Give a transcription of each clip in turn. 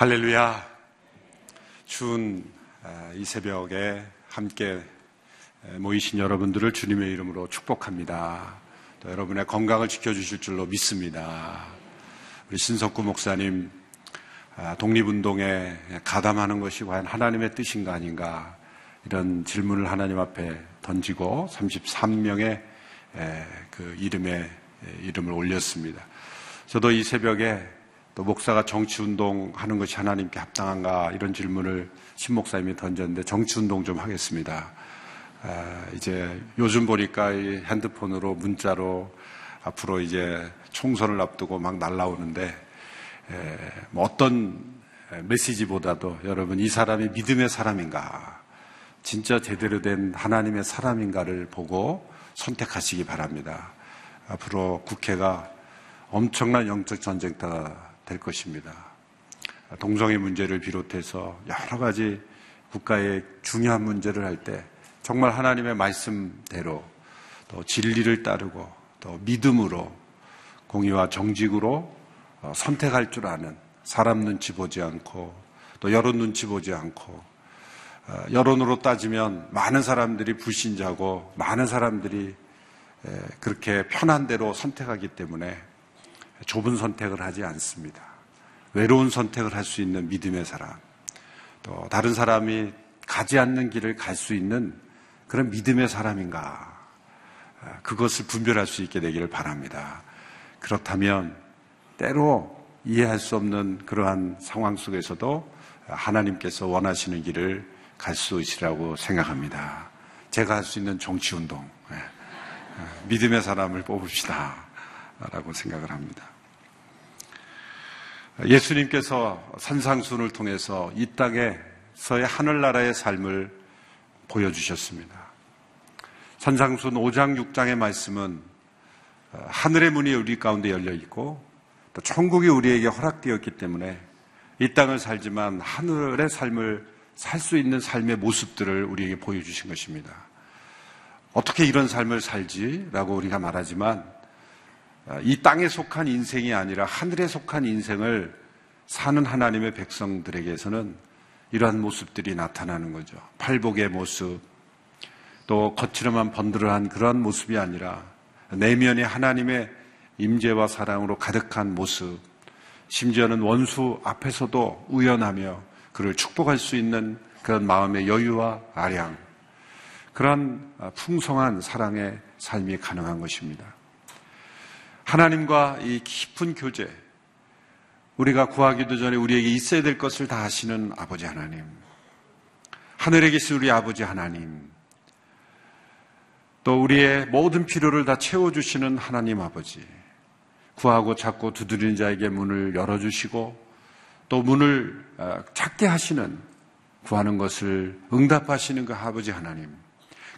할렐루야. 추운 아, 이 새벽에 함께 모이신 여러분들을 주님의 이름으로 축복합니다. 또 여러분의 건강을 지켜주실 줄로 믿습니다. 우리 신석구 목사님, 아, 독립운동에 가담하는 것이 과연 하나님의 뜻인가 아닌가 이런 질문을 하나님 앞에 던지고 33명의 그 이름에 이름을 올렸습니다. 저도 이 새벽에 또 목사가 정치운동 하는 것이 하나님께 합당한가 이런 질문을 신 목사님이 던졌는데 정치운동 좀 하겠습니다. 아, 이제 요즘 보니까 이 핸드폰으로 문자로 앞으로 이제 총선을 앞두고 막 날라오는데 에, 뭐 어떤 메시지보다도 여러분 이 사람이 믿음의 사람인가 진짜 제대로 된 하나님의 사람인가를 보고 선택하시기 바랍니다. 앞으로 국회가 엄청난 영적 전쟁터가 될 것입니다. 동성애 문제를 비롯해서 여러 가지 국가의 중요한 문제를 할 때 정말 하나님의 말씀대로 또 진리를 따르고 또 믿음으로 공의와 정직으로 어, 선택할 줄 아는 사람 눈치 보지 않고 또 여론 눈치 보지 않고 어, 여론으로 따지면 많은 사람들이 불신자고 많은 사람들이 그렇게 편한 대로 선택하기 때문에 좁은 선택을 하지 않습니다. 외로운 선택을 할 수 있는 믿음의 사람, 또 다른 사람이 가지 않는 길을 갈 수 있는 그런 믿음의 사람인가, 그것을 분별할 수 있게 되기를 바랍니다. 그렇다면 때로 이해할 수 없는 그러한 상황 속에서도 하나님께서 원하시는 길을 갈 수 있으라고 생각합니다. 제가 할 수 있는 정치 운동, 예, 예, 믿음의 사람을 뽑읍시다. 라고 생각을 합니다. 예수님께서 산상순을 통해서 이 땅에서의 하늘나라의 삶을 보여주셨습니다. 산상순 5장 6장의 말씀은 하늘의 문이 우리 가운데 열려 있고 또 천국이 우리에게 허락되었기 때문에 이 땅을 살지만 하늘의 삶을 살 수 있는 삶의 모습들을 우리에게 보여주신 것입니다. 어떻게 이런 삶을 살지라고 우리가 말하지만 아, 이 땅에 속한 인생이 아니라 하늘에 속한 인생을 사는 하나님의 백성들에게서는 이러한 모습들이 나타나는 거죠. 팔복의 모습, 또 거칠어만 번들어한 그러한 모습이 아니라 내면에 하나님의 임재와 사랑으로 가득한 모습, 심지어는 원수 앞에서도 우연하며 그를 축복할 수 있는 그런 마음의 여유와 아량, 그러한 풍성한 사랑의 삶이 가능한 것입니다. 하나님과 이 깊은 교제, 우리가 구하기도 전에 우리에게 있어야 될 것을 다 하시는 아버지 하나님. 하늘에 계신 우리 아버지 하나님. 또 우리의 모든 필요를 다 채워주시는 하나님 아버지. 구하고 찾고 두드리는 자에게 문을 열어주시고 또 문을 어, 찾게 하시는 구하는 것을 응답하시는 그 아버지 하나님.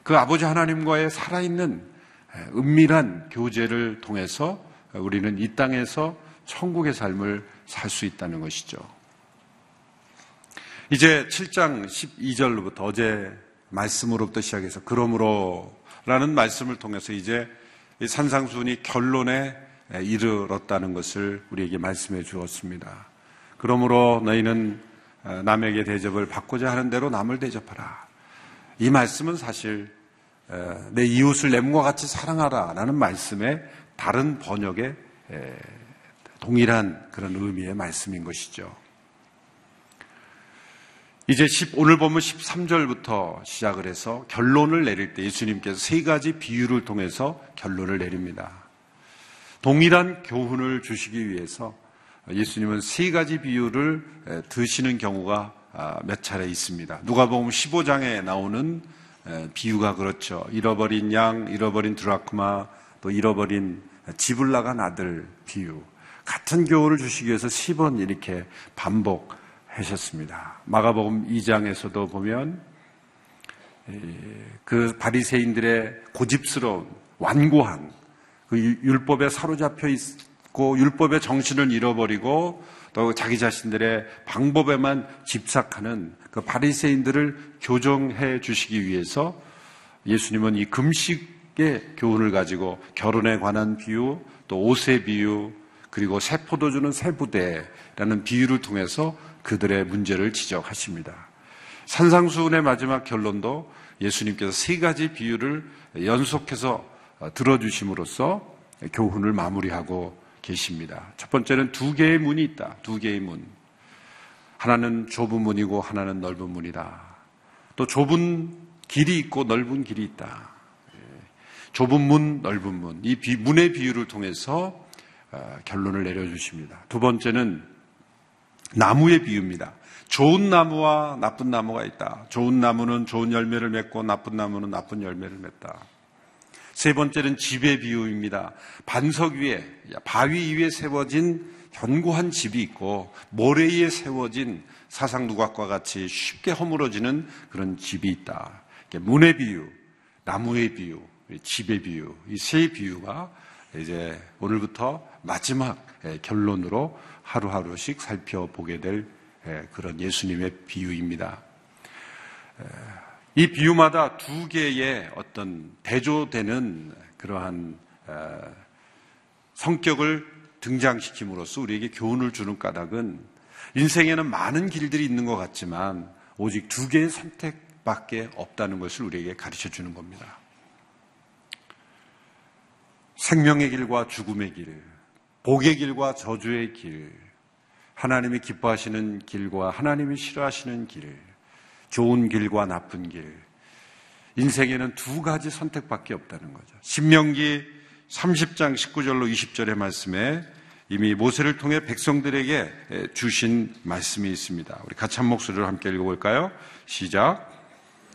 그 아버지 하나님과의 살아있는 은밀한 교제를 통해서 우리는 이 땅에서 천국의 삶을 살 수 있다는 것이죠. 이제 7장 12절로부터 어제 말씀으로부터 시작해서 그러므로 라는 말씀을 통해서 이제 산상순이 결론에 이르렀다는 것을 우리에게 말씀해 주었습니다. 그러므로 너희는 남에게 대접을 받고자 하는 대로 남을 대접하라. 이 말씀은 사실 내 이웃을 내 몸과 같이 사랑하라 라는 말씀의 다른 번역의 동일한 그런 의미의 말씀인 것이죠. 이제 10, 오늘 보면 13절부터 시작을 해서 결론을 내릴 때 예수님께서 세 가지 비유를 통해서 결론을 내립니다. 동일한 교훈을 주시기 위해서 예수님은 세 가지 비유를 드시는 경우가 아, 몇 차례 있습니다. 누가 보면 15장에 나오는 비유가 그렇죠. 잃어버린 양, 잃어버린 드라크마, 또 잃어버린 집을 나간 아들 비유. 같은 교훈을 주시기 위해서 10번 이렇게 반복하셨습니다. 마가복음 2장에서도 보면 그 바리새인들의 고집스러운 완고한 그 율법에 사로잡혀 있고 율법의 정신을 잃어버리고 또 자기 자신들의 방법에만 집착하는 그 바리새인들을 교정해 주시기 위해서 예수님은 이 금식의 교훈을 가지고 결혼에 관한 비유, 또 옷의 비유, 그리고 새 포도주는 새 부대라는 비유를 통해서 그들의 문제를 지적하십니다. 산상수훈의 마지막 결론도 예수님께서 세 가지 비유를 연속해서 들어주심으로써 교훈을 마무리하고 계십니다. 첫 번째는 두 개의 문이 있다. 두 개의 문. 하나는 좁은 문이고 하나는 넓은 문이다. 또 좁은 길이 있고 넓은 길이 있다. 예. 좁은 문, 넓은 문. 이 비, 문의 비유를 통해서 어, 결론을 내려주십니다. 두 번째는 나무의 비유입니다. 좋은 나무와 나쁜 나무가 있다. 좋은 나무는 좋은 열매를 맺고 나쁜 나무는 나쁜 열매를 맺다. 세 번째는 집의 비유입니다. 반석 위에, 바위 위에 세워진 견고한 집이 있고 모래 위에 세워진 사상 누각과 같이 쉽게 허물어지는 그런 집이 있다. 문의 비유, 나무의 비유, 집의 비유, 이 세 비유가 이제 오늘부터 마지막 결론으로 하루하루씩 살펴보게 될 그런 예수님의 비유입니다. 이 비유마다 두 개의 어떤 대조되는 그러한 성격을 등장시킴으로써 우리에게 교훈을 주는 까닭은 인생에는 많은 길들이 있는 것 같지만 오직 두 개의 선택밖에 없다는 것을 우리에게 가르쳐 주는 겁니다. 생명의 길과 죽음의 길, 복의 길과 저주의 길, 하나님이 기뻐하시는 길과 하나님이 싫어하시는 길, 좋은 길과 나쁜 길. 인생에는 두 가지 선택밖에 없다는 거죠. 신명기 30장 19절로 20절의 말씀에 이미 모세를 통해 백성들에게 주신 말씀이 있습니다. 우리 같이 한 목소리로 함께 읽어볼까요? 시작.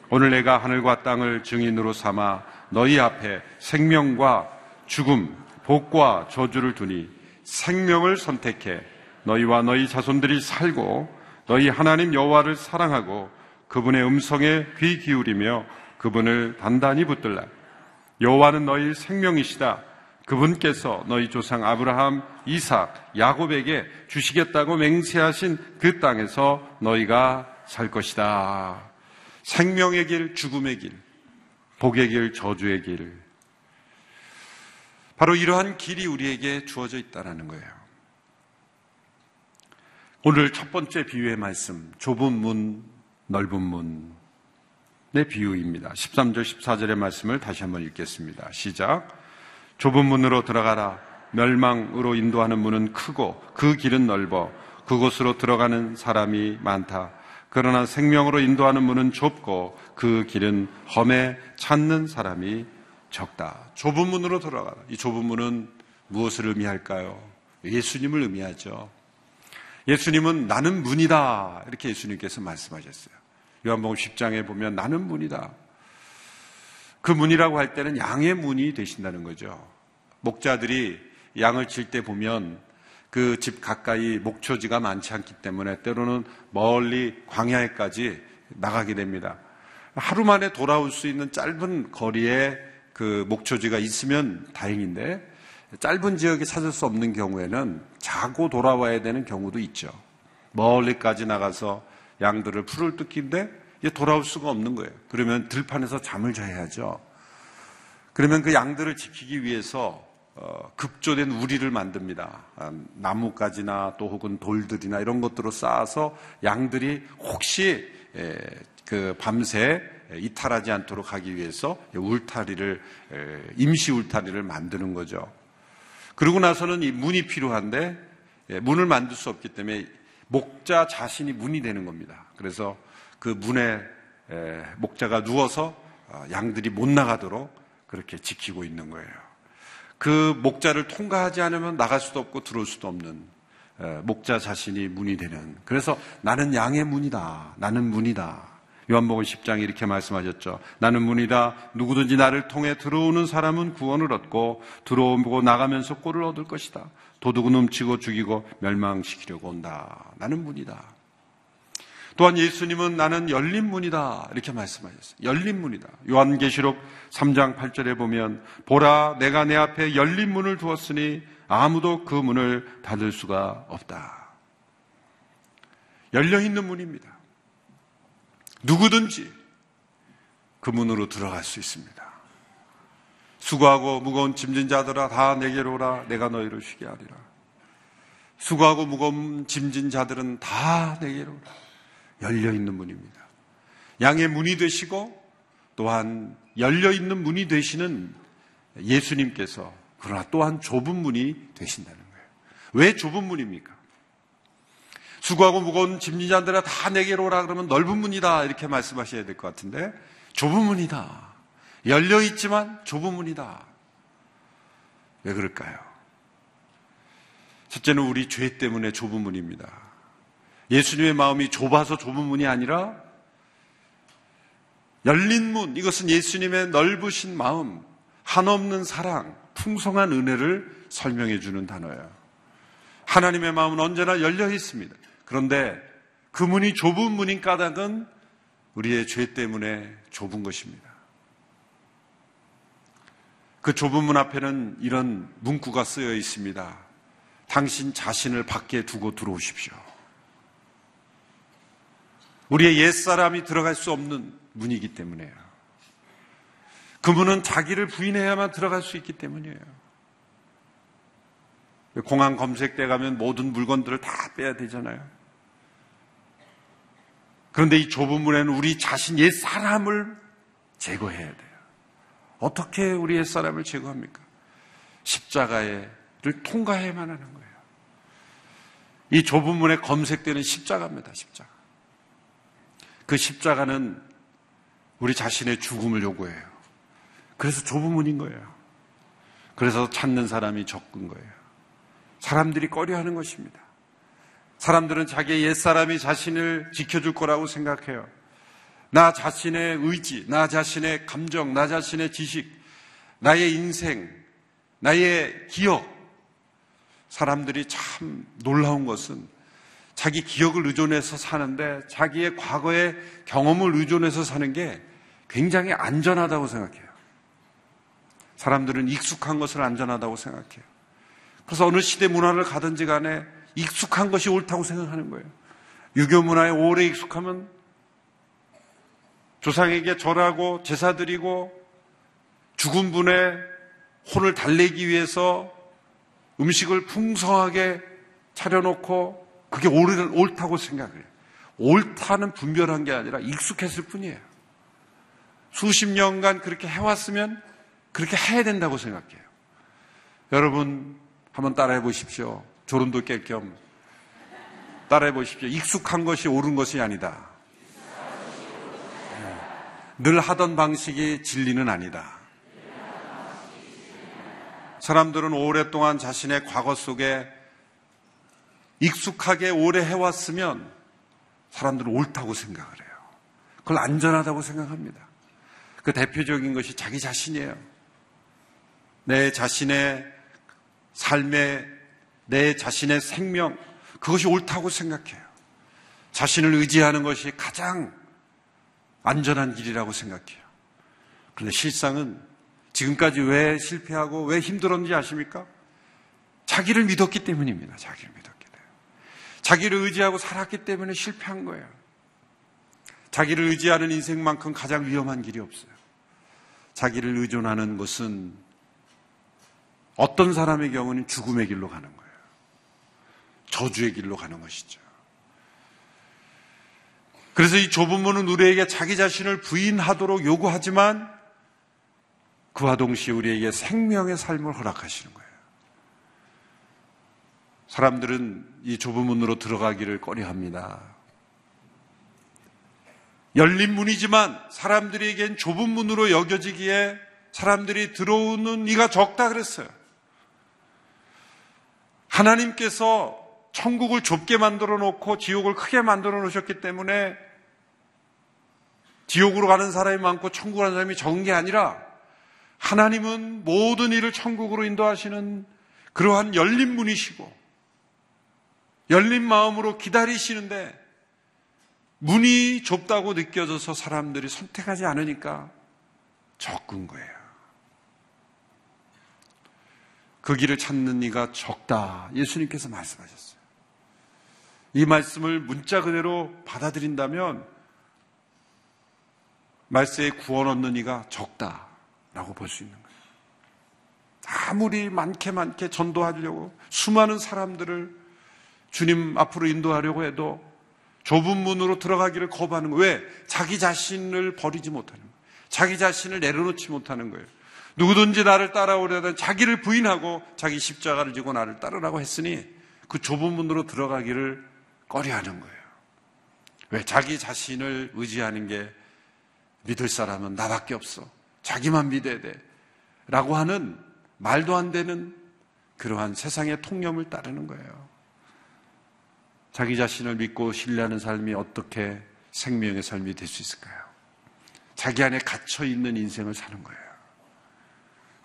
오늘 내가 하늘과 땅을 증인으로 삼아 너희 앞에 생명과 죽음, 복과 저주를 두니 생명을 선택해 너희와 너희 자손들이 살고 너희 하나님 여호와를 사랑하고 그분의 음성에 귀 기울이며 그분을 단단히 붙들라. 여호와는 너희 생명이시다. 그분께서 너희 조상 아브라함, 이삭, 야곱에게 주시겠다고 맹세하신 그 땅에서 너희가 살 것이다. 생명의 길, 죽음의 길, 복의 길, 저주의 길. 바로 이러한 길이 우리에게 주어져 있다는 거예요. 오늘 첫 번째 비유의 말씀, 좁은 문, 넓은 문 의 비유입니다. 13절, 14절의 말씀을 다시 한번 읽겠습니다. 시작. 좁은 문으로 들어가라. 멸망으로 인도하는 문은 크고 그 길은 넓어 그곳으로 들어가는 사람이 많다. 그러나 생명으로 인도하는 문은 좁고 그 길은 험해 찾는 사람이 적다. 좁은 문으로 들어가라. 이 좁은 문은 무엇을 의미할까요? 예수님을 의미하죠. 예수님은 나는 문이다. 이렇게 예수님께서 말씀하셨어요. 요한복음 10장에 보면 나는 문이다. 그 문이라고 할 때는 양의 문이 되신다는 거죠. 목자들이 양을 칠 때 보면 그 집 가까이 목초지가 많지 않기 때문에 때로는 멀리 광야에까지 나가게 됩니다. 하루 만에 돌아올 수 있는 짧은 거리에 그 목초지가 있으면 다행인데 짧은 지역에 찾을 수 없는 경우에는 자고 돌아와야 되는 경우도 있죠. 멀리까지 나가서 양들을 풀을 뜯긴데 돌아올 수가 없는 거예요. 그러면 들판에서 잠을 자야죠. 그러면 그 양들을 지키기 위해서 어, 급조된 우리를 만듭니다. 아, 나뭇가지나 또 혹은 돌들이나 이런 것들로 쌓아서 양들이 혹시 그 밤새 이탈하지 않도록 하기 위해서 울타리를 임시 울타리를 만드는 거죠. 그러고 나서는 이 문이 필요한데 예, 문을 만들 수 없기 때문에 목자 자신이 문이 되는 겁니다. 그래서 그 문에 목자가 누워서 어, 양들이 못 나가도록 그렇게 지키고 있는 거예요. 그 목자를 통과하지 않으면 나갈 수도 없고 들어올 수도 없는 목자 자신이 문이 되는. 그래서 나는 양의 문이다. 나는 문이다. 요한복음 10장에 이렇게 말씀하셨죠. 나는 문이다. 누구든지 나를 통해 들어오는 사람은 구원을 얻고 들어오고 나가면서 꼴을 얻을 것이다. 도둑은 훔치고 죽이고 멸망시키려고 온다. 나는 문이다. 또한 예수님은 나는 열린 문이다. 이렇게 말씀하셨어요. 열린 문이다. 요한계시록 3장 8절에 보면 보라 내가 내 앞에 열린 문을 두었으니 아무도 그 문을 닫을 수가 없다. 열려 있는 문입니다. 누구든지 그 문으로 들어갈 수 있습니다. 수고하고 무거운 짐진 자들아 다 내게로 오라 내가 너희를 쉬게 하리라. 수고하고 무거운 짐진 자들은 다 내게로 오라. 열려 있는 문입니다. 양의 문이 되시고 또한 열려 있는 문이 되시는 예수님께서 그러나 또한 좁은 문이 되신다는 거예요. 왜 좁은 문입니까? 수고하고 무거운 짐진 자들아 다 내게로 오라 그러면 넓은 문이다 이렇게 말씀하셔야 될 것 같은데 좁은 문이다. 열려 있지만 좁은 문이다. 왜 그럴까요? 첫째는 우리 죄 때문에 좁은 문입니다. 예수님의 마음이 좁아서 좁은 문이 아니라 열린 문, 이것은 예수님의 넓으신 마음, 한없는 사랑, 풍성한 은혜를 설명해 주는 단어예요. 하나님의 마음은 언제나 열려 있습니다. 그런데 그 문이 좁은 문인 까닭은 우리의 죄 때문에 좁은 것입니다. 그 좁은 문 앞에는 이런 문구가 쓰여 있습니다. 당신 자신을 밖에 두고 들어오십시오. 우리의 옛사람이 들어갈 수 없는 문이기 때문에요. 그 문은 자기를 부인해야만 들어갈 수 있기 때문이에요. 공항 검색대 가면 모든 물건들을 다 빼야 되잖아요. 그런데 이 좁은 문에는 우리 자신 옛 사람을 제거해야 돼요. 어떻게 우리 옛 사람을 제거합니까? 십자가를 통과해야만 하는 거예요. 이 좁은 문에 검색되는 십자가입니다, 십자가. 그 십자가는 우리 자신의 죽음을 요구해요. 그래서 좁은 문인 거예요. 그래서 찾는 사람이 적은 거예요. 사람들이 꺼려 하는 것입니다. 사람들은 자기의 옛사람이 자신을 지켜줄 거라고 생각해요. 나 자신의 의지, 나 자신의 감정, 나 자신의 지식, 나의 인생, 나의 기억. 사람들이 참 놀라운 것은 자기 기억을 의존해서 사는데 자기의 과거의 경험을 의존해서 사는 게 굉장히 안전하다고 생각해요. 사람들은 익숙한 것을 안전하다고 생각해요. 그래서 어느 시대 문화를 가든지 간에 익숙한 것이 옳다고 생각하는 거예요. 유교 문화에 오래 익숙하면 조상에게 절하고 제사 드리고 죽은 분의 혼을 달래기 위해서 음식을 풍성하게 차려놓고 그게 옳다고 생각해요. 옳다는 분별한 게 아니라 익숙했을 뿐이에요. 수십 년간 그렇게 해왔으면 그렇게 해야 된다고 생각해요. 여러분 한번 따라해 보십시오. 졸음도 깰 겸 따라해 보십시오. 익숙한 것이 옳은 것이 아니다. 네. 늘 하던 방식이 진리는 아니다. 사람들은 오랫동안 자신의 과거 속에 익숙하게 오래 해왔으면 사람들은 옳다고 생각을 해요. 그걸 안전하다고 생각합니다. 그 대표적인 것이 자기 자신이에요. 내 자신의 삶의, 내 자신의 생명, 그것이 옳다고 생각해요. 자신을 의지하는 것이 가장 안전한 길이라고 생각해요. 그런데 실상은 지금까지 왜 실패하고 왜 힘들었는지 아십니까? 자기를 믿었기 때문입니다. 자기를 믿었기 때문에. 자기를 의지하고 살았기 때문에 실패한 거예요. 자기를 의지하는 인생만큼 가장 위험한 길이 없어요. 자기를 의존하는 것은 어떤 사람의 경우는 죽음의 길로 가는 거예요. 저주의 길로 가는 것이죠. 그래서 이 좁은 문은 우리에게 자기 자신을 부인하도록 요구하지만 그와 동시에 우리에게 생명의 삶을 허락하시는 거예요. 사람들은 이 좁은 문으로 들어가기를 꺼려합니다. 열린 문이지만 사람들에겐 좁은 문으로 여겨지기에 사람들이 들어오는 이가 적다 그랬어요. 하나님께서 천국을 좁게 만들어 놓고 지옥을 크게 만들어 놓으셨기 때문에 지옥으로 가는 사람이 많고 천국으로 가는 사람이 적은 게 아니라 하나님은 모든 일을 천국으로 인도하시는 그러한 열린 문이시고 열린 마음으로 기다리시는데 문이 좁다고 느껴져서 사람들이 선택하지 않으니까 적은 거예요. 그 길을 찾는 이가 적다. 예수님께서 말씀하셨어요. 이 말씀을 문자 그대로 받아들인다면 말세에 구원 얻는 이가 적다. 라고 볼 수 있는 거예요. 아무리 많게 많게 전도하려고 수많은 사람들을 주님 앞으로 인도하려고 해도 좁은 문으로 들어가기를 거부하는 거예요. 왜? 자기 자신을 버리지 못하는 거예요. 자기 자신을 내려놓지 못하는 거예요. 누구든지 나를 따라오려다 자기를 부인하고 자기 십자가를 지고 나를 따르라고 했으니 그 좁은 문으로 들어가기를 꺼려하는 거예요. 왜? 자기 자신을 의지하는 게 믿을 사람은 나밖에 없어. 자기만 믿어야 돼. 라고 하는 말도 안 되는 그러한 세상의 통념을 따르는 거예요. 자기 자신을 믿고 신뢰하는 삶이 어떻게 생명의 삶이 될 수 있을까요? 자기 안에 갇혀 있는 인생을 사는 거예요.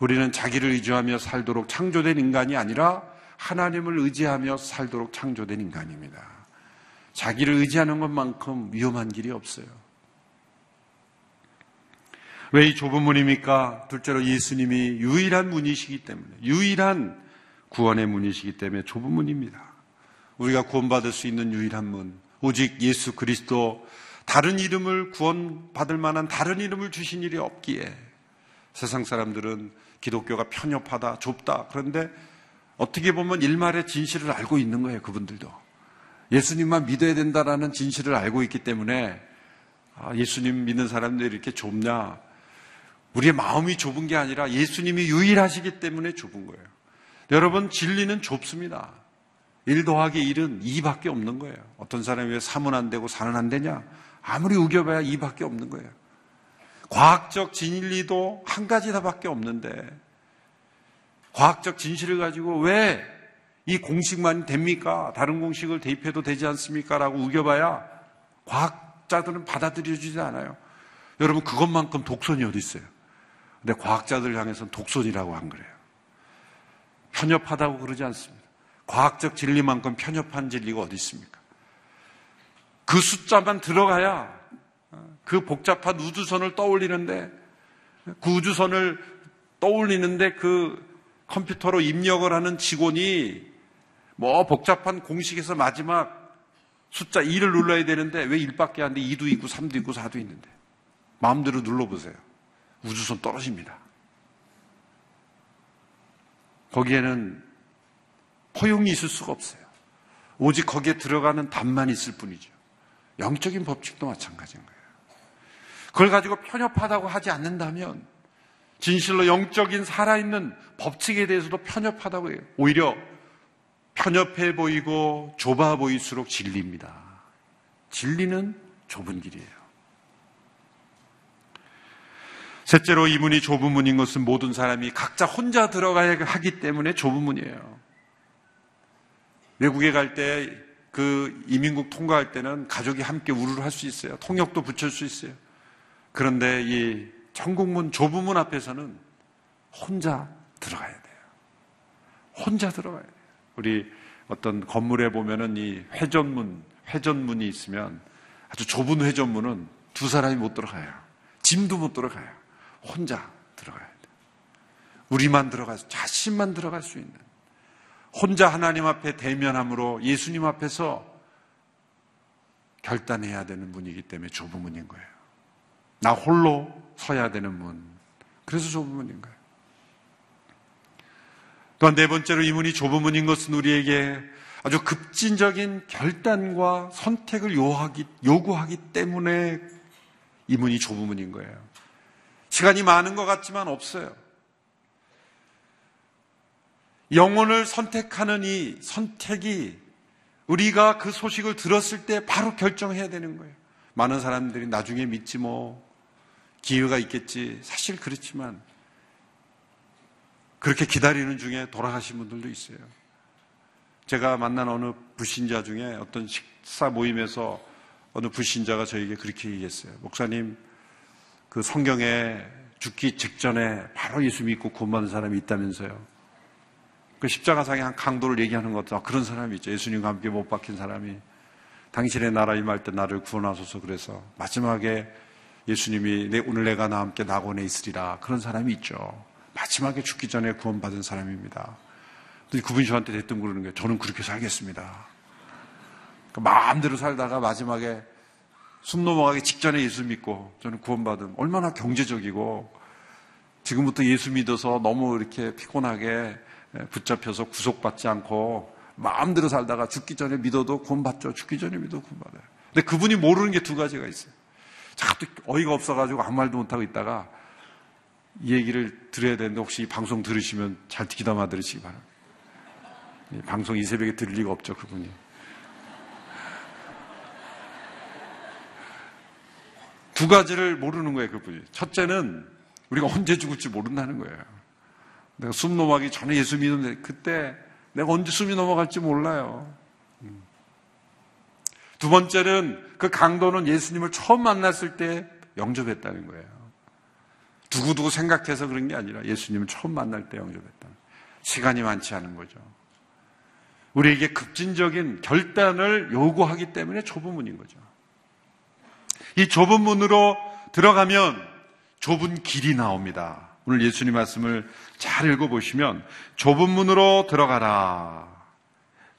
우리는 자기를 의지하며 살도록 창조된 인간이 아니라 하나님을 의지하며 살도록 창조된 인간입니다. 자기를 의지하는 것만큼 위험한 길이 없어요. 왜 이 좁은 문입니까? 둘째로 예수님이 유일한 문이시기 때문에, 유일한 구원의 문이시기 때문에 좁은 문입니다. 우리가 구원받을 수 있는 유일한 문, 오직 예수 그리스도 다른 이름을 구원받을 만한 다른 이름을 주신 일이 없기에 세상 사람들은 기독교가 편협하다, 좁다. 그런데 어떻게 보면 일말의 진실을 알고 있는 거예요, 그분들도. 예수님만 믿어야 된다라는 진실을 알고 있기 때문에 아, 예수님 믿는 사람들이 이렇게 좁냐? 우리의 마음이 좁은 게 아니라 예수님이 유일하시기 때문에 좁은 거예요. 여러분, 진리는 좁습니다. 1 더하기 1은 2밖에 없는 거예요. 어떤 사람이 왜 3은 안 되고 4는 안 되냐? 아무리 우겨봐야 2밖에 없는 거예요. 과학적 진리도 한 가지 다밖에 없는데, 과학적 진실을 가지고 왜 이 공식만 됩니까? 다른 공식을 대입해도 되지 않습니까? 라고 우겨봐야 과학자들은 받아들여주지 않아요. 여러분, 그것만큼 독선이 어디 있어요? 근데 과학자들 향해서는 독선이라고 한 거래요. 편협하다고 그러지 않습니다. 과학적 진리만큼 편협한 진리가 어디 있습니까? 그 숫자만 들어가야 그 복잡한 우주선을 떠올리는데 그 우주선을 떠올리는데 그 컴퓨터로 입력을 하는 직원이 뭐 복잡한 공식에서 마지막 숫자 2를 눌러야 되는데 왜 1밖에 안 돼? 2도 있고 3도 있고 4도 있는데. 마음대로 눌러보세요. 우주선 떨어집니다. 거기에는 허용이 있을 수가 없어요. 오직 거기에 들어가는 답만 있을 뿐이죠. 영적인 법칙도 마찬가지인 거예요. 그걸 가지고 편협하다고 하지 않는다면 진실로 영적인 살아있는 법칙에 대해서도 편협하다고 해요. 오히려 편협해 보이고 좁아 보일수록 진리입니다. 진리는 좁은 길이에요. 셋째로 이 문이 좁은 문인 것은 모든 사람이 각자 혼자 들어가야 하기 때문에 좁은 문이에요. 외국에 갈 때 그 이민국 통과할 때는 가족이 함께 우르르 할 수 있어요. 통역도 붙일 수 있어요. 그런데 이 천국문 좁은 문 앞에서는 혼자 들어가야 돼요. 혼자 들어가야 돼요. 우리 어떤 건물에 보면은 이 회전문, 회전문이 있으면 아주 좁은 회전문은 두 사람이 못 들어가요. 짐도 못 들어가요. 혼자 들어가야 돼요. 우리만 들어가서 자신만 들어갈 수 있는 혼자 하나님 앞에 대면함으로 예수님 앞에서 결단해야 되는 문이기 때문에 좁은 문인 거예요. 나 홀로 서야 되는 문. 그래서 좁은 문인 거예요. 또한 네 번째로 이 문이 좁은 문인 것은 우리에게 아주 급진적인 결단과 선택을 요구하기 때문에 이 문이 좁은 문인 거예요. 시간이 많은 것 같지만 없어요. 영혼을 선택하는 이 선택이 우리가 그 소식을 들었을 때 바로 결정해야 되는 거예요. 많은 사람들이 나중에 믿지 뭐 기회가 있겠지. 사실 그렇지만 그렇게 기다리는 중에 돌아가신 분들도 있어요. 제가 만난 어느 불신자 중에 어떤 식사 모임에서 어느 불신자가 저에게 그렇게 얘기했어요. 목사님, 그 성경에 죽기 직전에 바로 예수 믿고 구원받은 사람이 있다면서요. 그 십자가상의 한 강도를 얘기하는 것도 아, 그런 사람이 있죠. 예수님과 함께 못 박힌 사람이 당신의 나라 임할 때 나를 구원하소서 그래서 마지막에 예수님이 내, 오늘 내가 나와 함께 낙원에 있으리라 그런 사람이 있죠. 마지막에 죽기 전에 구원받은 사람입니다. 그분이 저한테 대뜸 그러는 거예요. 저는 그렇게 살겠습니다. 그러니까 마음대로 살다가 마지막에 숨 넘어가기 직전에 예수 믿고 저는 구원받은 얼마나 경제적이고 지금부터 예수 믿어서 너무 이렇게 피곤하게 붙잡혀서 구속받지 않고 마음대로 살다가 죽기 전에 믿어도 구원받죠. 죽기 전에 믿어도 구원받아요. 근데 그분이 모르는 게 두 가지가 있어요. 자꾸 어이가 없어가지고 아무 말도 못하고 있다가 이 얘기를 들어야 되는데 혹시 이 방송 들으시면 잘 귀담아 들으시기 바랍니다. 방송 이 새벽에 들을 리가 없죠, 그분이. 두 가지를 모르는 거예요, 그분이. 첫째는 우리가 언제 죽을지 모른다는 거예요. 내가 숨 넘어가기 전에 예수 믿는데 그때 내가 언제 숨이 넘어갈지 몰라요. 음. 두 번째는 그 강도는 예수님을 처음 만났을 때 영접했다는 거예요. 두고두고 생각해서 그런 게 아니라 예수님을 처음 만날 때 영접했다. 시간이 많지 않은 거죠. 우리에게 급진적인 결단을 요구하기 때문에 좁은 문인 거죠. 이 좁은 문으로 들어가면 좁은 길이 나옵니다. 오늘 예수님 말씀을 잘 읽어보시면 좁은 문으로 들어가라.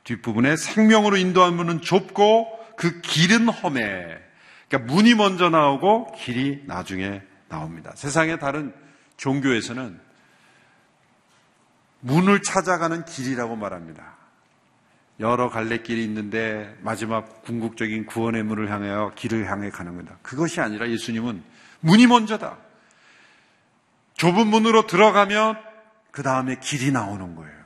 뒷부분에 생명으로 인도한 문은 좁고 그 길은 험해. 그러니까 문이 먼저 나오고 길이 나중에 나옵니다. 세상의 다른 종교에서는 문을 찾아가는 길이라고 말합니다. 여러 갈래길이 있는데 마지막 궁극적인 구원의 문을 향하여 길을 향해 가는 겁니다. 그것이 아니라 예수님은 문이 먼저다. 좁은 문으로 들어가면 그 다음에 길이 나오는 거예요.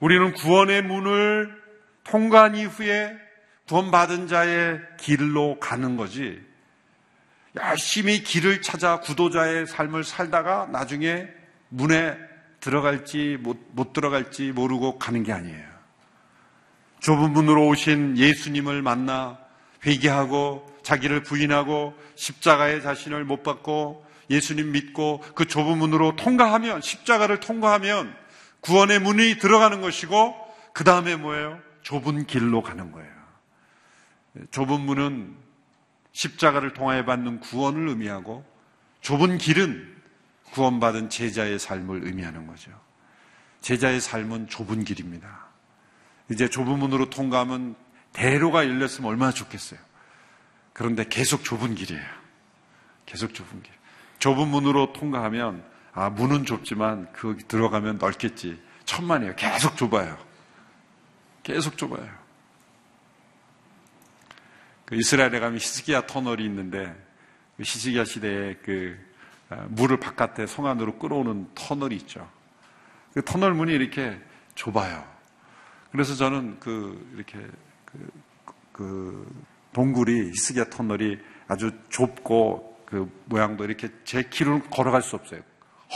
우리는 구원의 문을 통과한 이후에 구원받은 자의 길로 가는 거지. 열심히 길을 찾아 구도자의 삶을 살다가 나중에 문에 들어갈지 못, 못 들어갈지 모르고 가는 게 아니에요. 좁은 문으로 오신 예수님을 만나 회개하고 자기를 부인하고 십자가의 자신을 못 받고 예수님 믿고 그 좁은 문으로 통과하면 십자가를 통과하면 구원의 문이 들어가는 것이고 그 다음에 뭐예요? 좁은 길로 가는 거예요. 좁은 문은 십자가를 통하여 받는 구원을 의미하고 좁은 길은 구원받은 제자의 삶을 의미하는 거죠. 제자의 삶은 좁은 길입니다. 이제 좁은 문으로 통과하면 대로가 열렸으면 얼마나 좋겠어요. 그런데 계속 좁은 길이에요. 계속 좁은 길. 좁은 문으로 통과하면 아 문은 좁지만 그 들어가면 넓겠지. 천만이에요. 계속 좁아요. 계속 좁아요. 그 이스라엘에 가면 히스기야 터널이 있는데 그 히스기야 시대에 그 아, 물을 바깥에 성 안으로 끌어오는 터널이 있죠. 그 터널 문이 이렇게 좁아요. 그래서 저는 그 이렇게 그, 그 동굴이 히스기야 터널이 아주 좁고 그 모양도 이렇게 제 길을 걸어갈 수 없어요.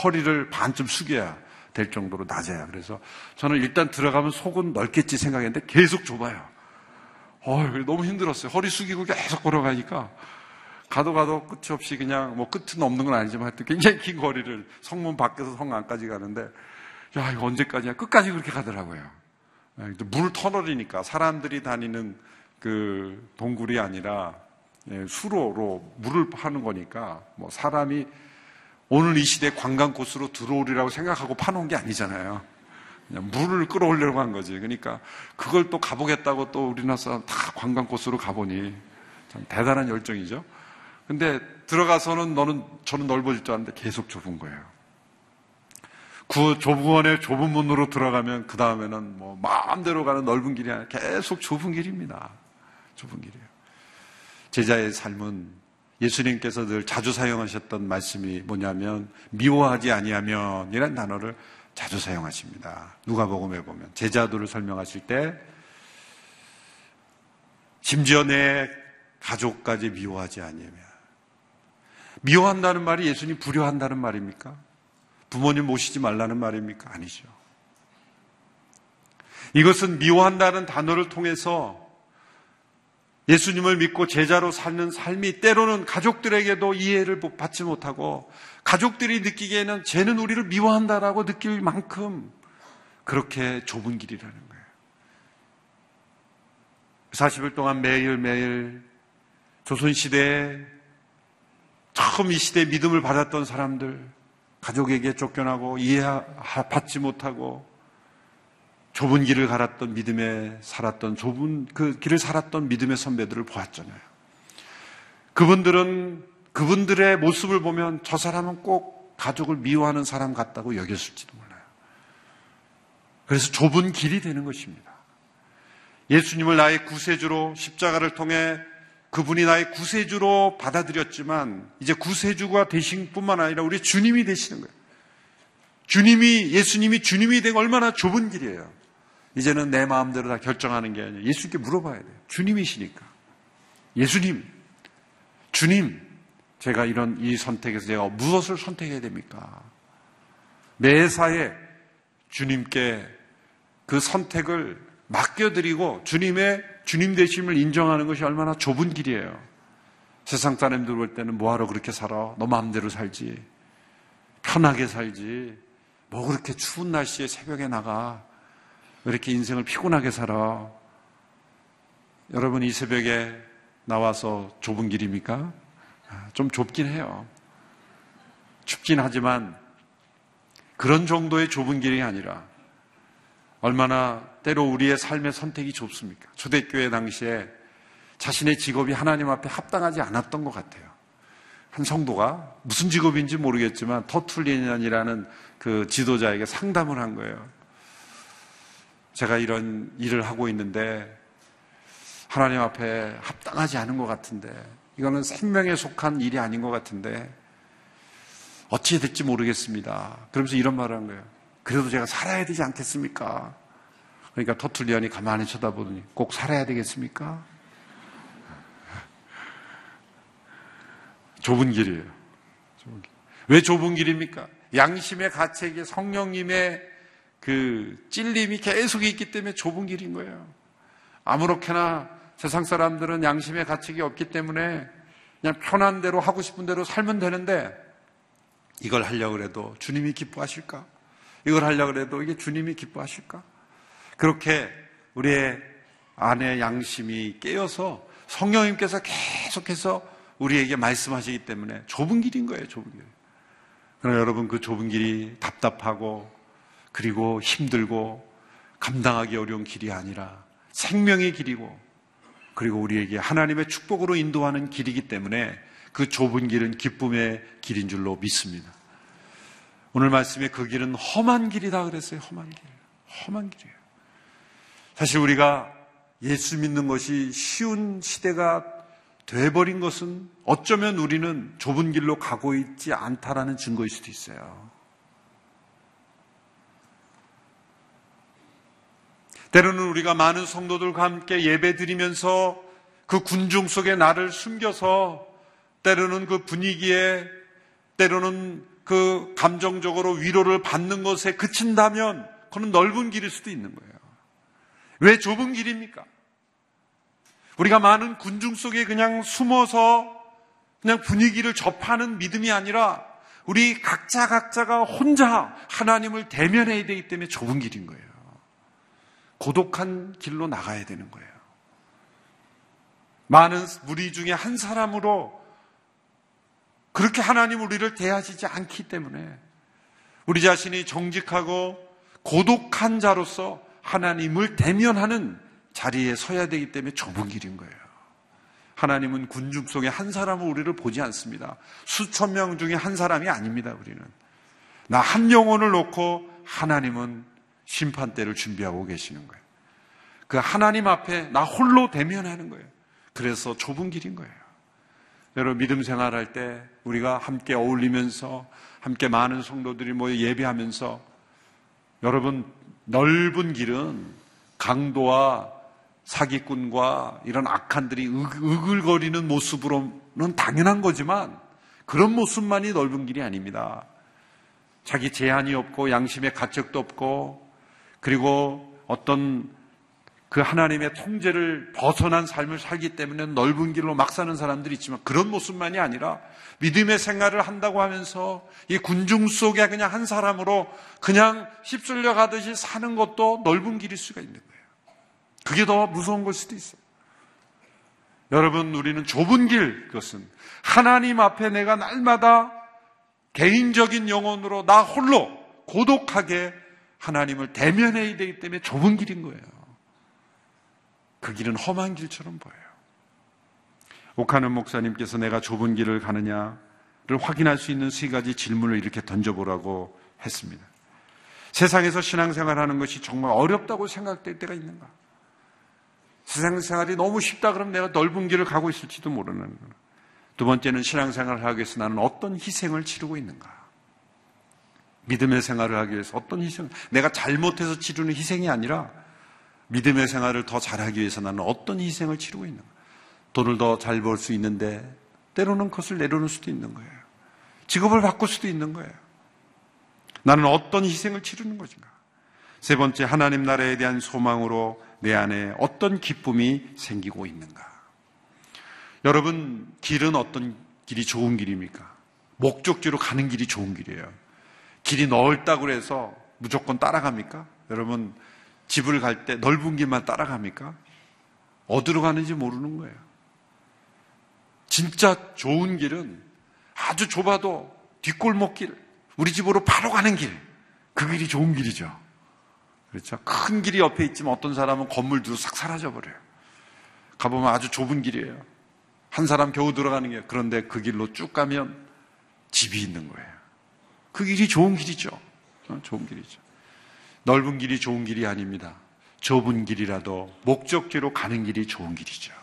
허리를 반쯤 숙여야 될 정도로 낮아요. 그래서 저는 일단 들어가면 속은 넓겠지 생각했는데 계속 좁아요. 어, 너무 힘들었어요. 허리 숙이고 계속 걸어가니까 가도 가도 끝이 없이 그냥 뭐 끝은 없는 건 아니지만 하여튼 굉장히 긴 거리를 성문 밖에서 성 안까지 가는데 야, 이거 언제까지야? 끝까지 그렇게 가더라고요. 예, 물 터널이니까 사람들이 다니는 그 동굴이 아니라 예, 수로로 물을 파는 거니까 뭐 사람이 오늘 이 시대 관광 코스로 들어오리라고 생각하고 파놓은 게 아니잖아요. 그냥 물을 끌어올려고 한 거지. 그러니까 그걸 또 가보겠다고 또 우리나라 사람 다 관광 코스로 가보니 참 대단한 열정이죠. 근데 들어가서는 너는 저는 넓어질 줄 알았는데 계속 좁은 거예요. 그 좁은 원에 좁은 문으로 들어가면 그 다음에는 뭐 마음대로 가는 넓은 길이 아니라 계속 좁은 길입니다. 좁은 길이에요. 제자의 삶은 예수님께서 늘 자주 사용하셨던 말씀이 뭐냐면 미워하지 아니하면 이란 단어를 자주 사용하십니다. 누가복음에 보면 제자들을 설명하실 때 심지어 내 가족까지 미워하지 아니하면 미워한다는 말이 예수님 불효한다는 말입니까? 부모님 모시지 말라는 말입니까? 아니죠. 이것은 미워한다는 단어를 통해서 예수님을 믿고 제자로 사는 삶이 때로는 가족들에게도 이해를 받지 못하고 가족들이 느끼기에는 쟤는 우리를 미워한다라고 느낄 만큼 그렇게 좁은 길이라는 거예요. 40일 동안 매일매일 조선시대에 처음 이 시대에 믿음을 받았던 사람들, 가족에게 쫓겨나고 이해받지 못하고 좁은 길을 갈았던 믿음에 살았던 좁은 그 길을 살았던 믿음의 선배들을 보았잖아요. 그분들은 그분들의 모습을 보면 저 사람은 꼭 가족을 미워하는 사람 같다고 여겼을지도 몰라요. 그래서 좁은 길이 되는 것입니다. 예수님을 나의 구세주로 십자가를 통해 그분이 나의 구세주로 받아들였지만 이제 구세주가 되신 뿐만 아니라 우리 주님이 되시는 거예요. 주님이 예수님이 주님이 되고 얼마나 좁은 길이에요. 이제는 내 마음대로 다 결정하는 게 아니라 예수님께 물어봐야 돼요. 주님이시니까. 예수님, 주님, 제가 이런 이 선택에서 제가 무엇을 선택해야 됩니까? 매사에 주님께 그 선택을 맡겨드리고 주님의 주님 되심을 인정하는 것이 얼마나 좁은 길이에요. 세상 사람들 볼 때는 뭐하러 그렇게 살아? 너 마음대로 살지. 편하게 살지. 뭐 그렇게 추운 날씨에 새벽에 나가. 왜 이렇게 인생을 피곤하게 살아? 여러분 이 새벽에 나와서 좁은 길입니까? 아, 좀 좁긴 해요. 춥긴 하지만 그런 정도의 좁은 길이 아니라 얼마나 때로 우리의 삶의 선택이 좁습니까? 초대교회 당시에 자신의 직업이 하나님 앞에 합당하지 않았던 것 같아요. 한 성도가 무슨 직업인지 모르겠지만 터툴리안이라는 그 지도자에게 상담을 한 거예요. 제가 이런 일을 하고 있는데 하나님 앞에 합당하지 않은 것 같은데 이거는 생명에 속한 일이 아닌 것 같은데 어찌 될지 모르겠습니다. 그러면서 이런 말을 한 거예요. 그래도 제가 살아야 되지 않겠습니까? 그러니까 터툴리안이 가만히 쳐다보더니 꼭 살아야 되겠습니까? 좁은 길이에요. 좁은 길. 왜 좁은 길입니까? 양심의 가책에 성령님의 그 찔림이 계속 있기 때문에 좁은 길인 거예요. 아무렇게나 세상 사람들은 양심의 가책이 없기 때문에 그냥 편한 대로 하고 싶은 대로 살면 되는데 이걸 하려고 해도 주님이 기뻐하실까? 이걸 하려고 해도 이게 주님이 기뻐하실까? 그렇게 우리의 안의 양심이 깨어서 성령님께서 계속해서 우리에게 말씀하시기 때문에 좁은 길인 거예요, 좁은 길. 그러나 여러분 그 좁은 길이 답답하고 그리고 힘들고 감당하기 어려운 길이 아니라 생명의 길이고 그리고 우리에게 하나님의 축복으로 인도하는 길이기 때문에 그 좁은 길은 기쁨의 길인 줄로 믿습니다. 오늘 말씀에 그 길은 험한 길이다 그랬어요. 험한 길. 험한 길이에요. 사실 우리가 예수 믿는 것이 쉬운 시대가 돼버린 것은 어쩌면 우리는 좁은 길로 가고 있지 않다라는 증거일 수도 있어요. 때로는 우리가 많은 성도들과 함께 예배 드리면서 그 군중 속에 나를 숨겨서 때로는 그 분위기에 때로는 그 감정적으로 위로를 받는 것에 그친다면 그는 넓은 길일 수도 있는 거예요. 왜 좁은 길입니까? 우리가 많은 군중 속에 그냥 숨어서 그냥 분위기를 접하는 믿음이 아니라 우리 각자 각자가 혼자 하나님을 대면해야 되기 때문에 좁은 길인 거예요. 고독한 길로 나가야 되는 거예요. 많은 무리 중에 한 사람으로 그렇게 하나님 우리를 대하시지 않기 때문에 우리 자신이 정직하고 고독한 자로서 하나님을 대면하는 자리에 서야 되기 때문에 좁은 길인 거예요. 하나님은 군중 속에 한 사람을 우리를 보지 않습니다. 수천 명 중에 한 사람이 아닙니다, 우리는. 나 한 영혼을 놓고 하나님은 심판대를 준비하고 계시는 거예요. 그 하나님 앞에 나 홀로 대면하는 거예요. 그래서 좁은 길인 거예요. 여러분 믿음 생활할 때 우리가 함께 어울리면서 함께 많은 성도들이 모여 예배하면서 여러분 넓은 길은 강도와 사기꾼과 이런 악한들이 으글거리는 모습으로는 당연한 거지만 그런 모습만이 넓은 길이 아닙니다. 자기 제한이 없고 양심의 가책도 없고 그리고 어떤 그 하나님의 통제를 벗어난 삶을 살기 때문에 넓은 길로 막 사는 사람들이 있지만 그런 모습만이 아니라 믿음의 생활을 한다고 하면서 이 군중 속에 그냥 한 사람으로 그냥 휩쓸려 가듯이 사는 것도 넓은 길일 수가 있는 거예요. 그게 더 무서운 걸 수도 있어요. 여러분, 우리는 좁은 길, 그것은 하나님 앞에 내가 날마다 개인적인 영혼으로 나 홀로 고독하게 하나님을 대면해야 되기 때문에 좁은 길인 거예요. 그 길은 험한 길처럼 보여요. 옥하는 목사님께서 내가 좁은 길을 가느냐를 확인할 수 있는 세 가지 질문을 이렇게 던져보라고 했습니다. 세상에서 신앙생활 하는 것이 정말 어렵다고 생각될 때가 있는가? 세상 생활이 너무 쉽다 그러면 내가 넓은 길을 가고 있을지도 모르는 거야. 두 번째는 신앙생활을 하기 위해서 나는 어떤 희생을 치르고 있는가? 믿음의 생활을 하기 위해서 어떤 희생, 내가 잘못해서 치르는 희생이 아니라 믿음의 생활을 더 잘하기 위해서 나는 어떤 희생을 치르고 있는가? 돈을 더 잘 벌 수 있는데 때로는 그것을 내려놓을 수도 있는 거예요. 직업을 바꿀 수도 있는 거예요. 나는 어떤 희생을 치르는 것인가? 세 번째, 하나님 나라에 대한 소망으로 내 안에 어떤 기쁨이 생기고 있는가? 여러분, 길은 어떤 길이 좋은 길입니까? 목적지로 가는 길이 좋은 길이에요. 길이 넓다고 해서 무조건 따라갑니까? 여러분, 집을 갈 때 넓은 길만 따라갑니까? 어디로 가는지 모르는 거예요. 진짜 좋은 길은 아주 좁아도 뒷골목 길, 우리 집으로 바로 가는 길, 그 길이 좋은 길이죠. 그렇죠? 큰 길이 옆에 있지만 어떤 사람은 건물도 싹 사라져 버려요. 가보면 아주 좁은 길이에요. 한 사람 겨우 들어가는 게 그런데 그 길로 쭉 가면 집이 있는 거예요. 그 길이 좋은 길이죠. 어, 좋은 길이죠. 넓은 길이 좋은 길이 아닙니다. 좁은 길이라도 목적지로 가는 길이 좋은 길이죠.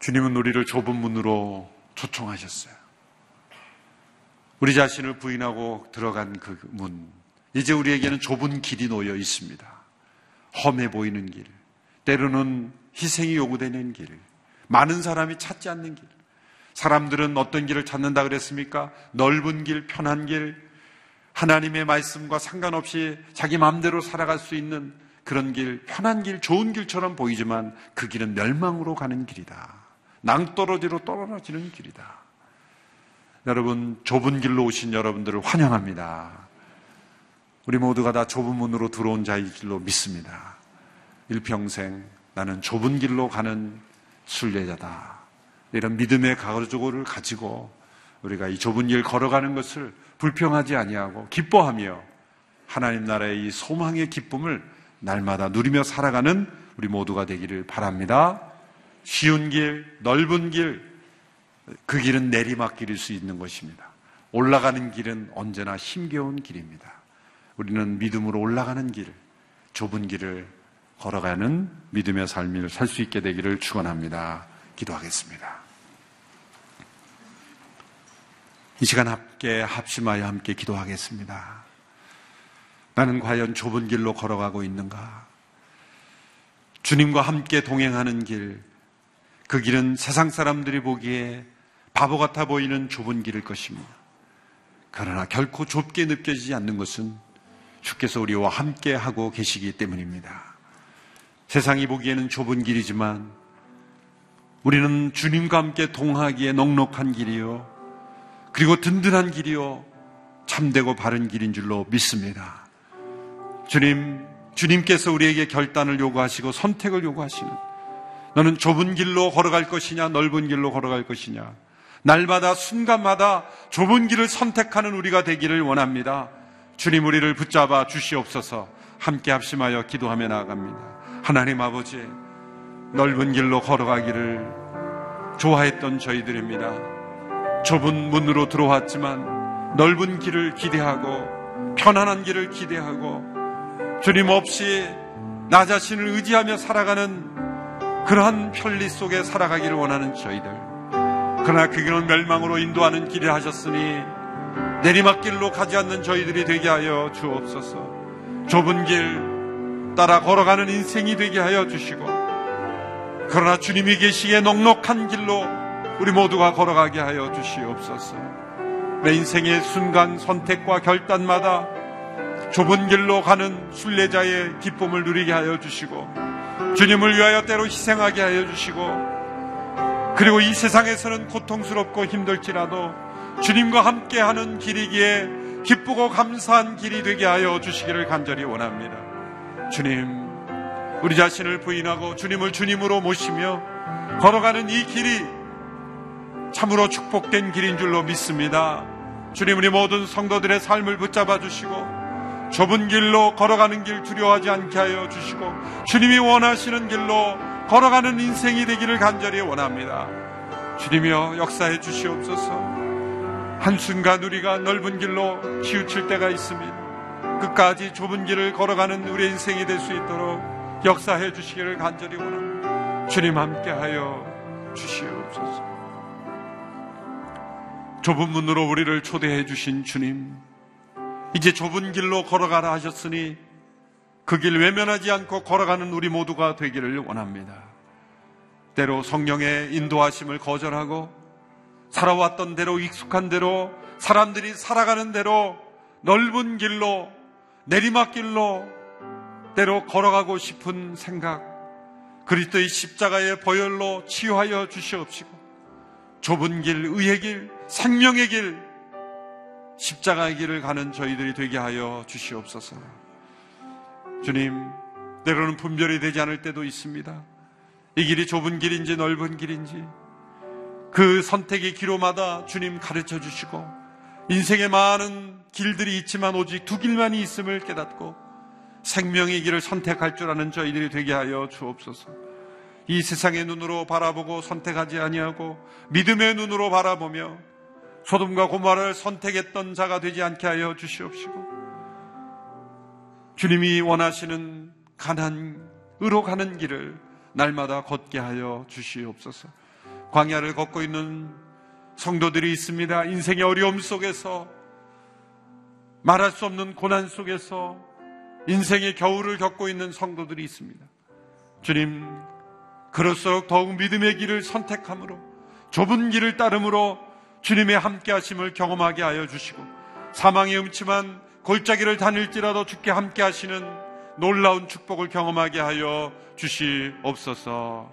주님은 우리를 좁은 문으로 초청하셨어요. 우리 자신을 부인하고 들어간 그 문. 이제 우리에게는 좁은 길이 놓여 있습니다. 험해 보이는 길. 때로는 희생이 요구되는 길. 많은 사람이 찾지 않는 길. 사람들은 어떤 길을 찾는다 그랬습니까? 넓은 길, 편한 길, 하나님의 말씀과 상관없이 자기 마음대로 살아갈 수 있는 그런 길, 편한 길, 좋은 길처럼 보이지만 그 길은 멸망으로 가는 길이다. 낭떠러지로 떨어지는 길이다. 여러분, 좁은 길로 오신 여러분들을 환영합니다. 우리 모두가 다 좁은 문으로 들어온 자의 길로 믿습니다. 일평생 나는 좁은 길로 가는 순례자다. 이런 믿음의 가르조고를 가지고 우리가 이 좁은 길 걸어가는 것을 불평하지 아니하고 기뻐하며 하나님 나라의 이 소망의 기쁨을 날마다 누리며 살아가는 우리 모두가 되기를 바랍니다. 쉬운 길, 넓은 길, 그 길은 내리막길일 수 있는 것입니다. 올라가는 길은 언제나 힘겨운 길입니다. 우리는 믿음으로 올라가는 길, 좁은 길을 걸어가는 믿음의 삶을 살 수 있게 되기를 축원합니다. 기도하겠습니다. 이 시간 함께 합심하여 함께 기도하겠습니다. 나는 과연 좁은 길로 걸어가고 있는가? 주님과 함께 동행하는 길, 그 길은 세상 사람들이 보기에 바보 같아 보이는 좁은 길일 것입니다. 그러나 결코 좁게 느껴지지 않는 것은 주께서 우리와 함께 하고 계시기 때문입니다. 세상이 보기에는 좁은 길이지만 우리는 주님과 함께 동하기에 넉넉한 길이요. 그리고 든든한 길이요. 참되고 바른 길인 줄로 믿습니다. 주님, 주님께서 우리에게 결단을 요구하시고 선택을 요구하시는 너는 좁은 길로 걸어갈 것이냐, 넓은 길로 걸어갈 것이냐. 날마다 순간마다 좁은 길을 선택하는 우리가 되기를 원합니다. 주님 우리를 붙잡아 주시옵소서 함께 합심하여 기도하며 나아갑니다. 하나님 아버지, 넓은 길로 걸어가기를 좋아했던 저희들입니다. 좁은 문으로 들어왔지만 넓은 길을 기대하고 편안한 길을 기대하고 주님 없이 나 자신을 의지하며 살아가는 그러한 편리 속에 살아가기를 원하는 저희들. 그러나 그 길은 멸망으로 인도하는 길을 하셨으니 내리막길로 가지 않는 저희들이 되게 하여 주옵소서. 좁은 길 따라 걸어가는 인생이 되게 하여 주시고 그러나 주님이 계시기에 넉넉한 길로 우리 모두가 걸어가게 하여 주시옵소서. 내 인생의 순간 선택과 결단마다 좁은 길로 가는 순례자의 기쁨을 누리게 하여 주시고 주님을 위하여 때로 희생하게 하여 주시고 그리고 이 세상에서는 고통스럽고 힘들지라도 주님과 함께하는 길이기에 기쁘고 감사한 길이 되게 하여 주시기를 간절히 원합니다. 주님, 우리 자신을 부인하고 주님을 주님으로 모시며 걸어가는 이 길이 참으로 축복된 길인 줄로 믿습니다. 주님 우리 모든 성도들의 삶을 붙잡아 주시고 좁은 길로 걸어가는 길 두려워하지 않게 하여 주시고 주님이 원하시는 길로 걸어가는 인생이 되기를 간절히 원합니다. 주님이여 역사해 주시옵소서. 한순간 우리가 넓은 길로 치우칠 때가 있습니다. 끝까지 좁은 길을 걸어가는 우리 인생이 될 수 있도록 역사해 주시기를 간절히 원합니다. 주님 함께하여 주시옵소서. 좁은 문으로 우리를 초대해 주신 주님, 이제 좁은 길로 걸어가라 하셨으니 그 길 외면하지 않고 걸어가는 우리 모두가 되기를 원합니다. 때로 성령의 인도하심을 거절하고 살아왔던 대로 익숙한 대로 사람들이 살아가는 대로 넓은 길로 내리막길로 때로 걸어가고 싶은 생각 그리스도의 십자가의 보혈로 치유하여 주시옵시고 좁은 길, 의의 길, 생명의 길, 십자가의 길을 가는 저희들이 되게 하여 주시옵소서. 주님, 때로는 분별이 되지 않을 때도 있습니다. 이 길이 좁은 길인지 넓은 길인지 그 선택의 기로마다 주님 가르쳐 주시고 인생에 많은 길들이 있지만 오직 두 길만이 있음을 깨닫고 생명의 길을 선택할 줄 아는 저희들이 되게 하여 주옵소서. 이 세상의 눈으로 바라보고 선택하지 아니하고 믿음의 눈으로 바라보며 소돔과 고마를 선택했던 자가 되지 않게 하여 주시옵시고 주님이 원하시는 가난으로 가는 길을 날마다 걷게 하여 주시옵소서. 광야를 걷고 있는 성도들이 있습니다. 인생의 어려움 속에서 말할 수 없는 고난 속에서 인생의 겨울을 겪고 있는 성도들이 있습니다. 주님, 그럴수록 더욱 믿음의 길을 선택함으로 좁은 길을 따름으로 주님의 함께 하심을 경험하게 하여 주시고 사망의 음침한 골짜기를 다닐지라도 주께 함께 하시는 놀라운 축복을 경험하게 하여 주시옵소서.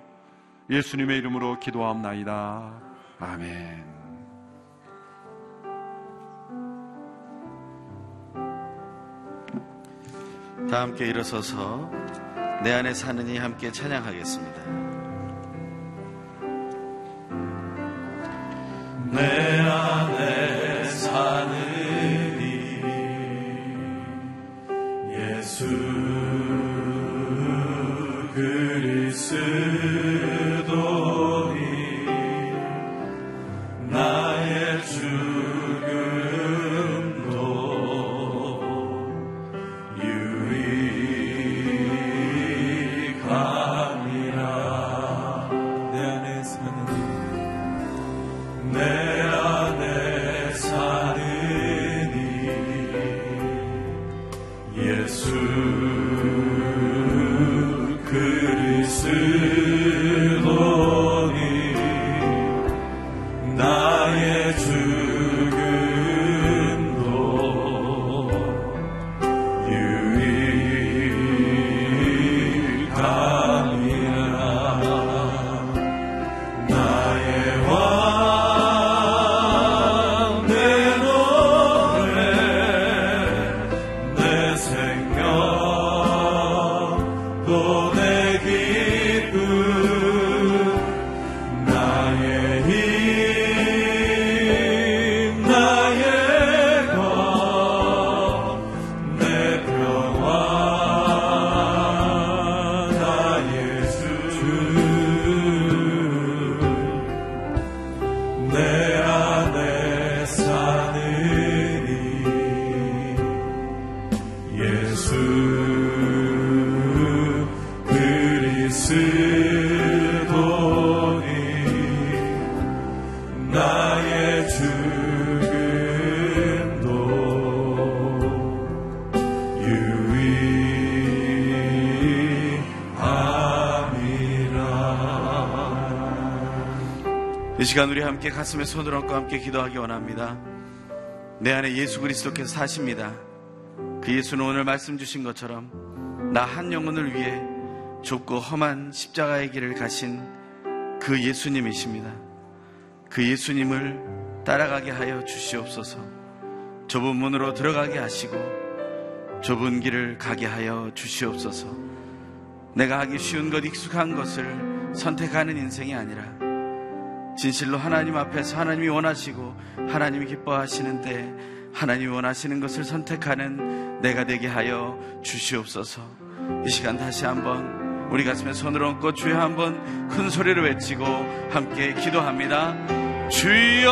예수님의 이름으로 기도함나이다. 아멘. 다 함께 일어서서 내 안에 사는 이 함께 찬양하겠습니다. 내 시간 우리 함께 가슴에 손을 얹고 함께 기도하기 원합니다. 내 안에 예수 그리스도께서 사십니다. 그 예수는 오늘 말씀 주신 것처럼 나 한 영혼을 위해 좁고 험한 십자가의 길을 가신 그 예수님이십니다. 그 예수님을 따라가게 하여 주시옵소서. 좁은 문으로 들어가게 하시고 좁은 길을 가게 하여 주시옵소서. 내가 하기 쉬운 것, 익숙한 것을 선택하는 인생이 아니라 진실로 하나님 앞에서 하나님이 원하시고 하나님이 기뻐하시는데 하나님이 원하시는 것을 선택하는 내가 되게 하여 주시옵소서. 이 시간 다시 한번 우리 가슴에 손을 얹고 주여 한번 큰 소리로 외치고 함께 기도합니다. 주여!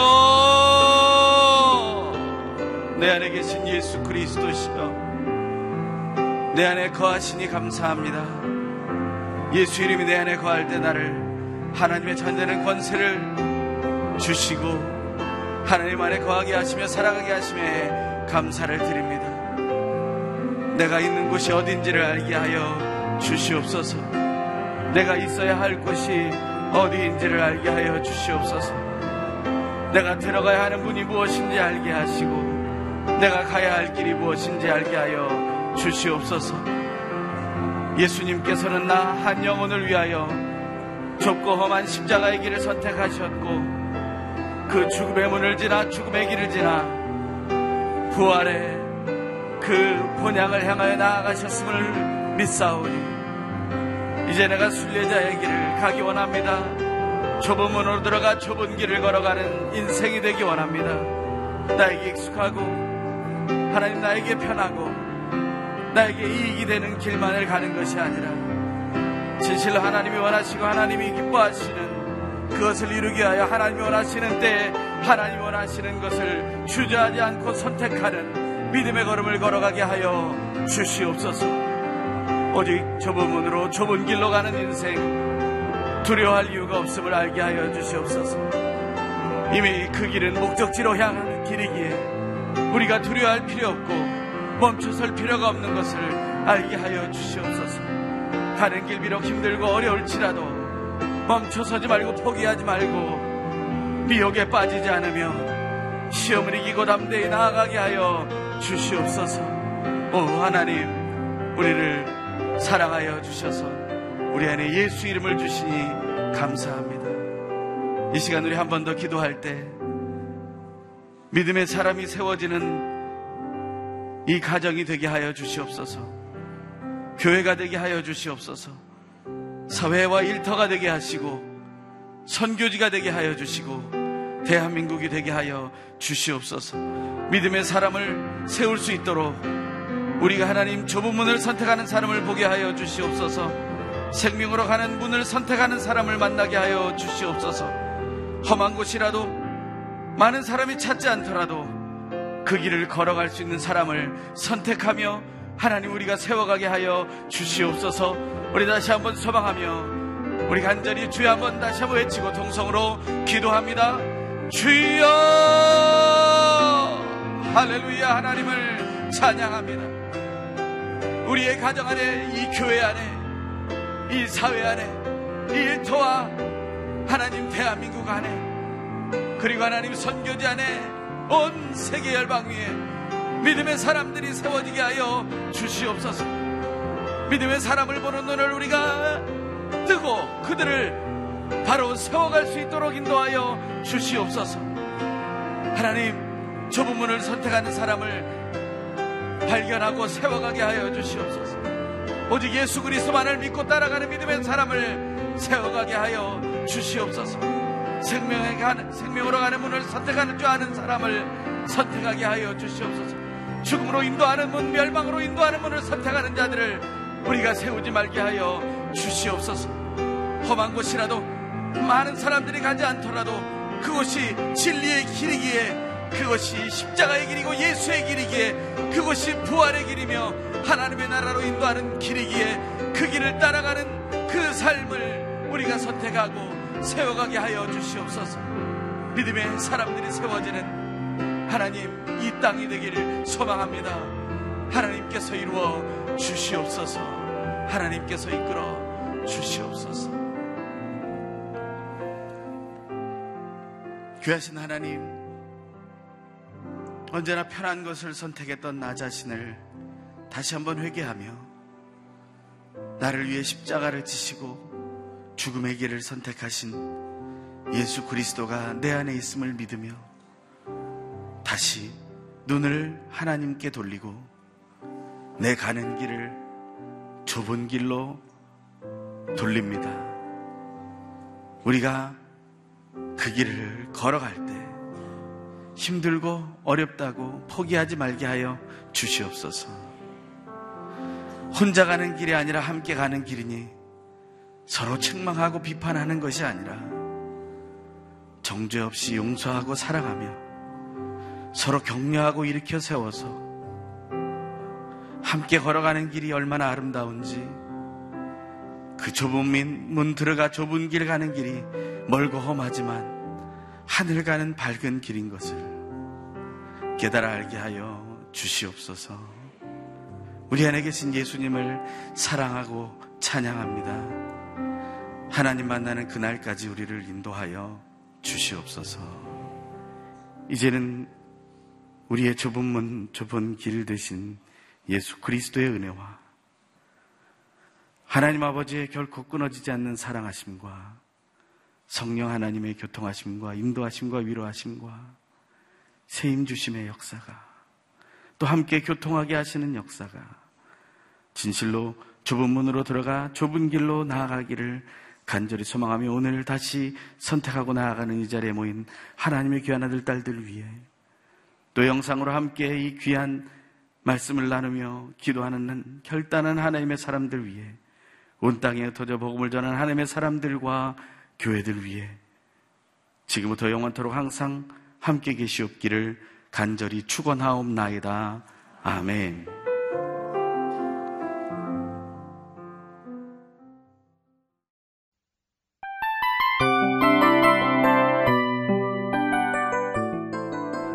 내 안에 계신 예수 그리스도시여 내 안에 거하시니 감사합니다. 예수 이름이 내 안에 거할 때 나를 하나님의 전되는 권세를 주시고 하나님 안에 거하게 하시며 살아가게 하심에 감사를 드립니다. 내가 있는 곳이 어딘지를 알게 하여 주시옵소서. 내가 있어야 할 곳이 어디인지를 알게 하여 주시옵소서. 내가 들어가야 하는 문이 무엇인지 알게 하시고 내가 가야 할 길이 무엇인지 알게 하여 주시옵소서. 예수님께서는 나 한 영혼을 위하여 좁고 험한 십자가의 길을 선택하셨고 그 죽음의 문을 지나 죽음의 길을 지나 부활의 그 본향을 향하여 나아가셨음을 믿사오니 이제 내가 순례자의 길을 가기 원합니다. 좁은 문으로 들어가 좁은 길을 걸어가는 인생이 되기 원합니다. 나에게 익숙하고 하나님 나에게 편하고 나에게 이익이 되는 길만을 가는 것이 아니라 진실로 하나님이 원하시고 하나님이 기뻐하시는 그것을 이루기 위하여 하나님이 원하시는 때에 하나님이 원하시는 것을 주저하지 않고 선택하는 믿음의 걸음을 걸어가게 하여 주시옵소서. 오직 좁은 문으로 좁은 길로 가는 인생 두려워할 이유가 없음을 알게 하여 주시옵소서. 이미 그 길은 목적지로 향하는 길이기에 우리가 두려워할 필요 없고 멈춰설 필요가 없는 것을 알게 하여 주시옵소서. 가는 길 비록 힘들고 어려울지라도 멈춰서지 말고 포기하지 말고 미혹에 빠지지 않으며 시험을 이기고 담대히 나아가게 하여 주시옵소서. 오 하나님 우리를 사랑하여 주셔서 우리 안에 예수 이름을 주시니 감사합니다. 이 시간 우리 한 번 더 기도할 때 믿음의 사람이 세워지는 이 가정이 되게 하여 주시옵소서. 교회가 되게 하여 주시옵소서. 사회와 일터가 되게 하시고 선교지가 되게 하여 주시고 대한민국이 되게 하여 주시옵소서. 믿음의 사람을 세울 수 있도록 우리가 하나님 좁은 문을 선택하는 사람을 보게 하여 주시옵소서. 생명으로 가는 문을 선택하는 사람을 만나게 하여 주시옵소서. 험한 곳이라도 많은 사람이 찾지 않더라도 그 길을 걸어갈 수 있는 사람을 선택하며 하나님 우리가 세워가게 하여 주시옵소서. 우리 다시 한번 소망하며 우리 간절히 주여 한번 다시 한번 외치고 동성으로 기도합니다. 주여 할렐루야 하나님을 찬양합니다. 우리의 가정 안에 이 교회 안에 이 사회 안에 이 일터와 하나님 대한민국 안에 그리고 하나님 선교지 안에 온 세계 열방 위에 믿음의 사람들이 세워지게 하여 주시옵소서. 믿음의 사람을 보는 눈을 우리가 뜨고 그들을 바로 세워갈 수 있도록 인도하여 주시옵소서. 하나님 좁은 문을 선택하는 사람을 발견하고 세워가게 하여 주시옵소서. 오직 예수 그리스도만을 믿고 따라가는 믿음의 사람을 세워가게 하여 주시옵소서. 생명에 가는, 생명으로 가는 문을 선택하는 줄 아는 사람을 선택하게 하여 주시옵소서. 죽음으로 인도하는 문, 멸망으로 인도하는 문을 선택하는 자들을 우리가 세우지 말게 하여 주시옵소서. 험한 곳이라도 많은 사람들이 가지 않더라도 그곳이 진리의 길이기에 그것이 십자가의 길이고 예수의 길이기에 그것이 부활의 길이며 하나님의 나라로 인도하는 길이기에 그 길을 따라가는 그 삶을 우리가 선택하고 세워가게 하여 주시옵소서. 믿음의 사람들이 세워지는 하나님 이 땅이 되기를 소망합니다. 하나님께서 이루어 주시옵소서. 하나님께서 이끌어 주시옵소서. 귀하신 하나님, 언제나 편한 것을 선택했던 나 자신을 다시 한번 회개하며 나를 위해 십자가를 지시고 죽음의 길을 선택하신 예수 그리스도가 내 안에 있음을 믿으며 다시 눈을 하나님께 돌리고 내 가는 길을 좁은 길로 돌립니다. 우리가 그 길을 걸어갈 때 힘들고 어렵다고 포기하지 말게 하여 주시옵소서. 혼자 가는 길이 아니라 함께 가는 길이니 서로 책망하고 비판하는 것이 아니라 정죄 없이 용서하고 사랑하며 서로 격려하고 일으켜 세워서 함께 걸어가는 길이 얼마나 아름다운지 그 좁은 문, 문 들어가 좁은 길 가는 길이 멀고 험하지만 하늘 가는 밝은 길인 것을 깨달아 알게 하여 주시옵소서. 우리 안에 계신 예수님을 사랑하고 찬양합니다. 하나님 만나는 그날까지 우리를 인도하여 주시옵소서. 이제는 우리의 좁은 문, 좁은 길 대신 예수 그리스도의 은혜와 하나님 아버지의 결코 끊어지지 않는 사랑하심과 성령 하나님의 교통하심과 인도하심과 위로하심과 세임 주심의 역사가 또 함께 교통하게 하시는 역사가 진실로 좁은 문으로 들어가 좁은 길로 나아가기를 간절히 소망하며 오늘 다시 선택하고 나아가는 이 자리에 모인 하나님의 귀한 아들 딸들 위해 또 영상으로 함께 이 귀한 말씀을 나누며 기도하는 결단한 하나님의 사람들 위해 온 땅에 흩어져 복음을 전하는 하나님의 사람들과 교회들 위해 지금부터 영원토록 항상 함께 계시옵기를 간절히 축원하옵나이다. 아멘.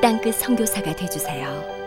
땅끝 선교사가 되주세요.